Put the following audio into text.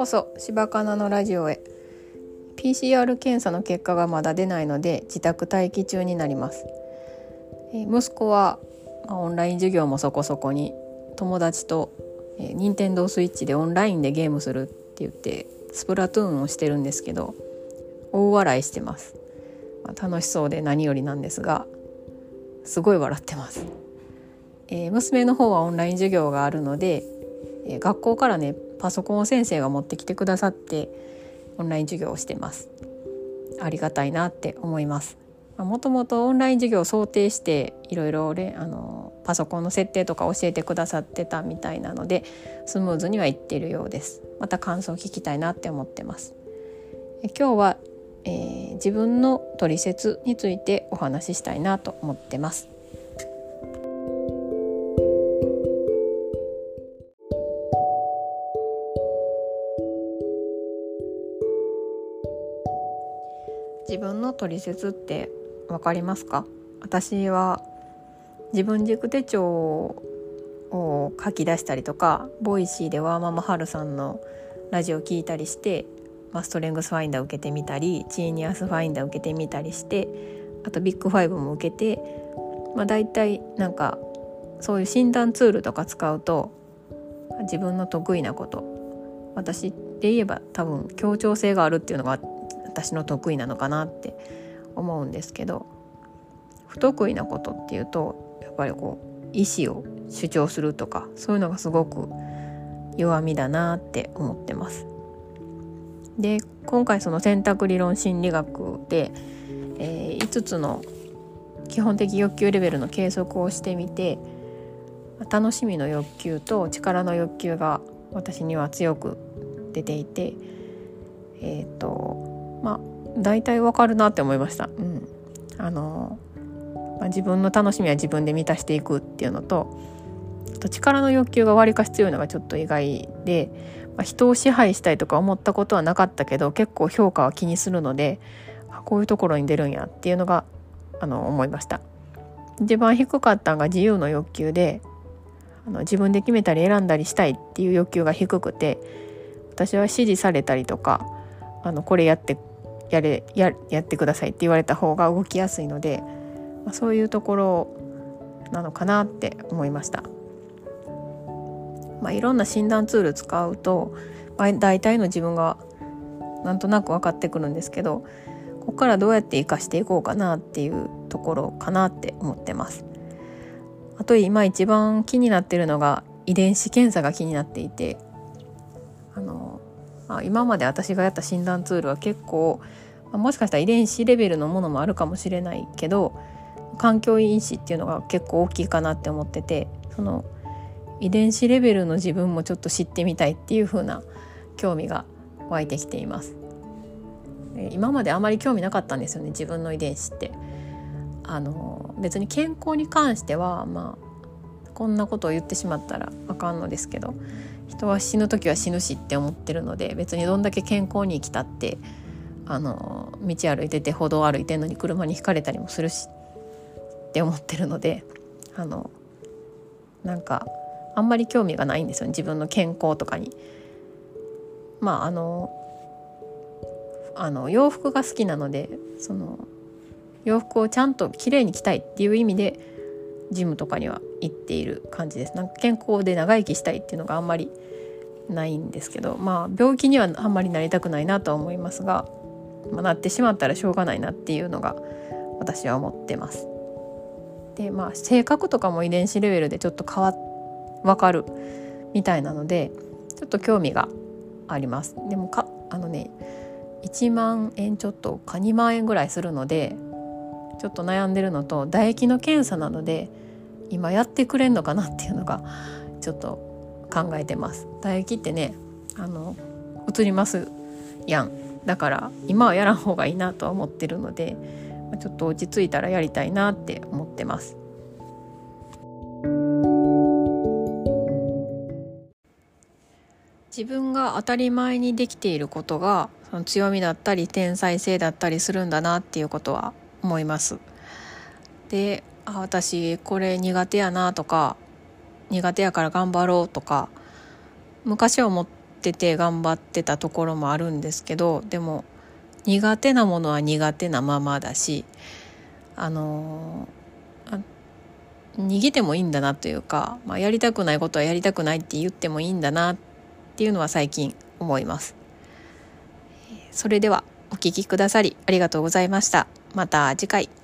こそ柴かなのラジオへ。PCR 検査の結果がまだ出ないので自宅待機中になります。息子はまオンライン授業もそこそこに友達とえ任天堂スイッチでオンラインでゲームするって言ってスプラトゥーンをしてるんですけど大笑いしてます、まあ、楽しそうで何よりなんですがすごい笑ってます、えー、娘の方はオンライン授業があるので、え、学校からねパソコンを先生が持ってきてくださってオンライン授業をしてます。ありがたいなって思います。もともとオンライン授業を想定していろいろあのパソコンの設定とか教えてくださってたみたいなのでスムーズにはいっているようです。また感想を聞きたいなって思ってます。今日は、えー、自分の取説についてお話ししたいなと思ってます。自分の取説って分かりますか？私は自分軸手帳を書き出したりとか Voicy でワーママハルさんのラジオ聞いたりして、まあ、ストレングスファインダー受けてみたりジーニアスファインダー受けてみたりしてあとビッグファイブも受けて、まあ、大体なんかそういう診断ツールとか使うと自分の得意なこと私で言えば多分協調性があるっていうのが私の得意なのかなって思うんですけど不得意なことっていうとやっぱりこう意思を主張するとかそういうのがすごく弱みだなって思ってます。で今回その選択理論心理学で、えー、5つの基本的欲求レベルの計測をしてみて楽しみの欲求と力の欲求が私には強く出ていてえっ、ー、とまあ大体わかるなって思いました。うん、あの、まあ、自分の楽しみは自分で満たしていくっていうのとと力の欲求がわりかし強いのがちょっと意外で、まあ、人を支配したいとか思ったことはなかったけど結構評価は気にするのでこういうところに出るんやっていうのがあの思いました。一番低かったのが自由の欲求であの自分で決めたり選んだりしたいっていう欲求が低くて私は指示されたりとかあのこれやってやれややってくださいって言われた方が動きやすいので、まあ、そういうところなのかなって思いました。まあ、いろんな診断ツール使うと、まあ、大体の自分がなんとなく分かってくるんですけどここからどうやって生かしていこうかなっていうところかなって思ってます。あと今一番気になってるのが遺伝子検査が気になっていてあのあ今まで私がやった診断ツールは結構、もしかしたら遺伝子レベルのものもあるかもしれないけど環境因子っていうのが結構大きいかなって思っててその遺伝子レベルの自分もちょっと知ってみたいっていう風な興味が湧いてきています。今まであまり興味なかったんですよね自分の遺伝子って。あの別に健康に関してはまあこんなことを言ってしまったらあかんのですけど人は死ぬ時は死ぬしって思ってるので別にどんだけ健康に生きたってあの道歩いてて歩道歩いてんのに車にひかれたりもするしって思ってるのであのなんかあんまり興味がないんですよね自分の健康とかに。まああのあの洋服が好きなのでその洋服をちゃんときれいに着たいっていう意味でジムとかには行っている感じですなんか健康で長生きしたいっていうのがあんまりないんですけどまあ病気にはあんまりなりたくないなとは思いますが、まあ、なってしまったらしょうがないなっていうのが私は思ってます。でまあ性格とかも遺伝子レベルでちょっと変わ分かるみたいなのでちょっと興味があります。でもかあのね1万円ちょっとか2万円ぐらいするのでちょっと悩んでるのと唾液の検査なので今やってくれんのかなっていうのがちょっと考えてます。唾液ってねあの移りますやん。だから今はやらん方がいいなとは思ってるのでちょっと落ち着いたらやりたいなって思ってます。自分が当たり前にできていることがその強みだったり天才性だったりするんだなっていうことは思います。であ私これ苦手やなとか苦手やから頑張ろうとか昔は思ってて頑張ってたところもあるんですけどでも苦手なものは苦手なままだしあの逃げてもいいんだなというか、まあ、やりたくないことはやりたくないって言ってもいいんだなっていうのは最近思いますそれではお聴きくださりありがとうございましたまた次回。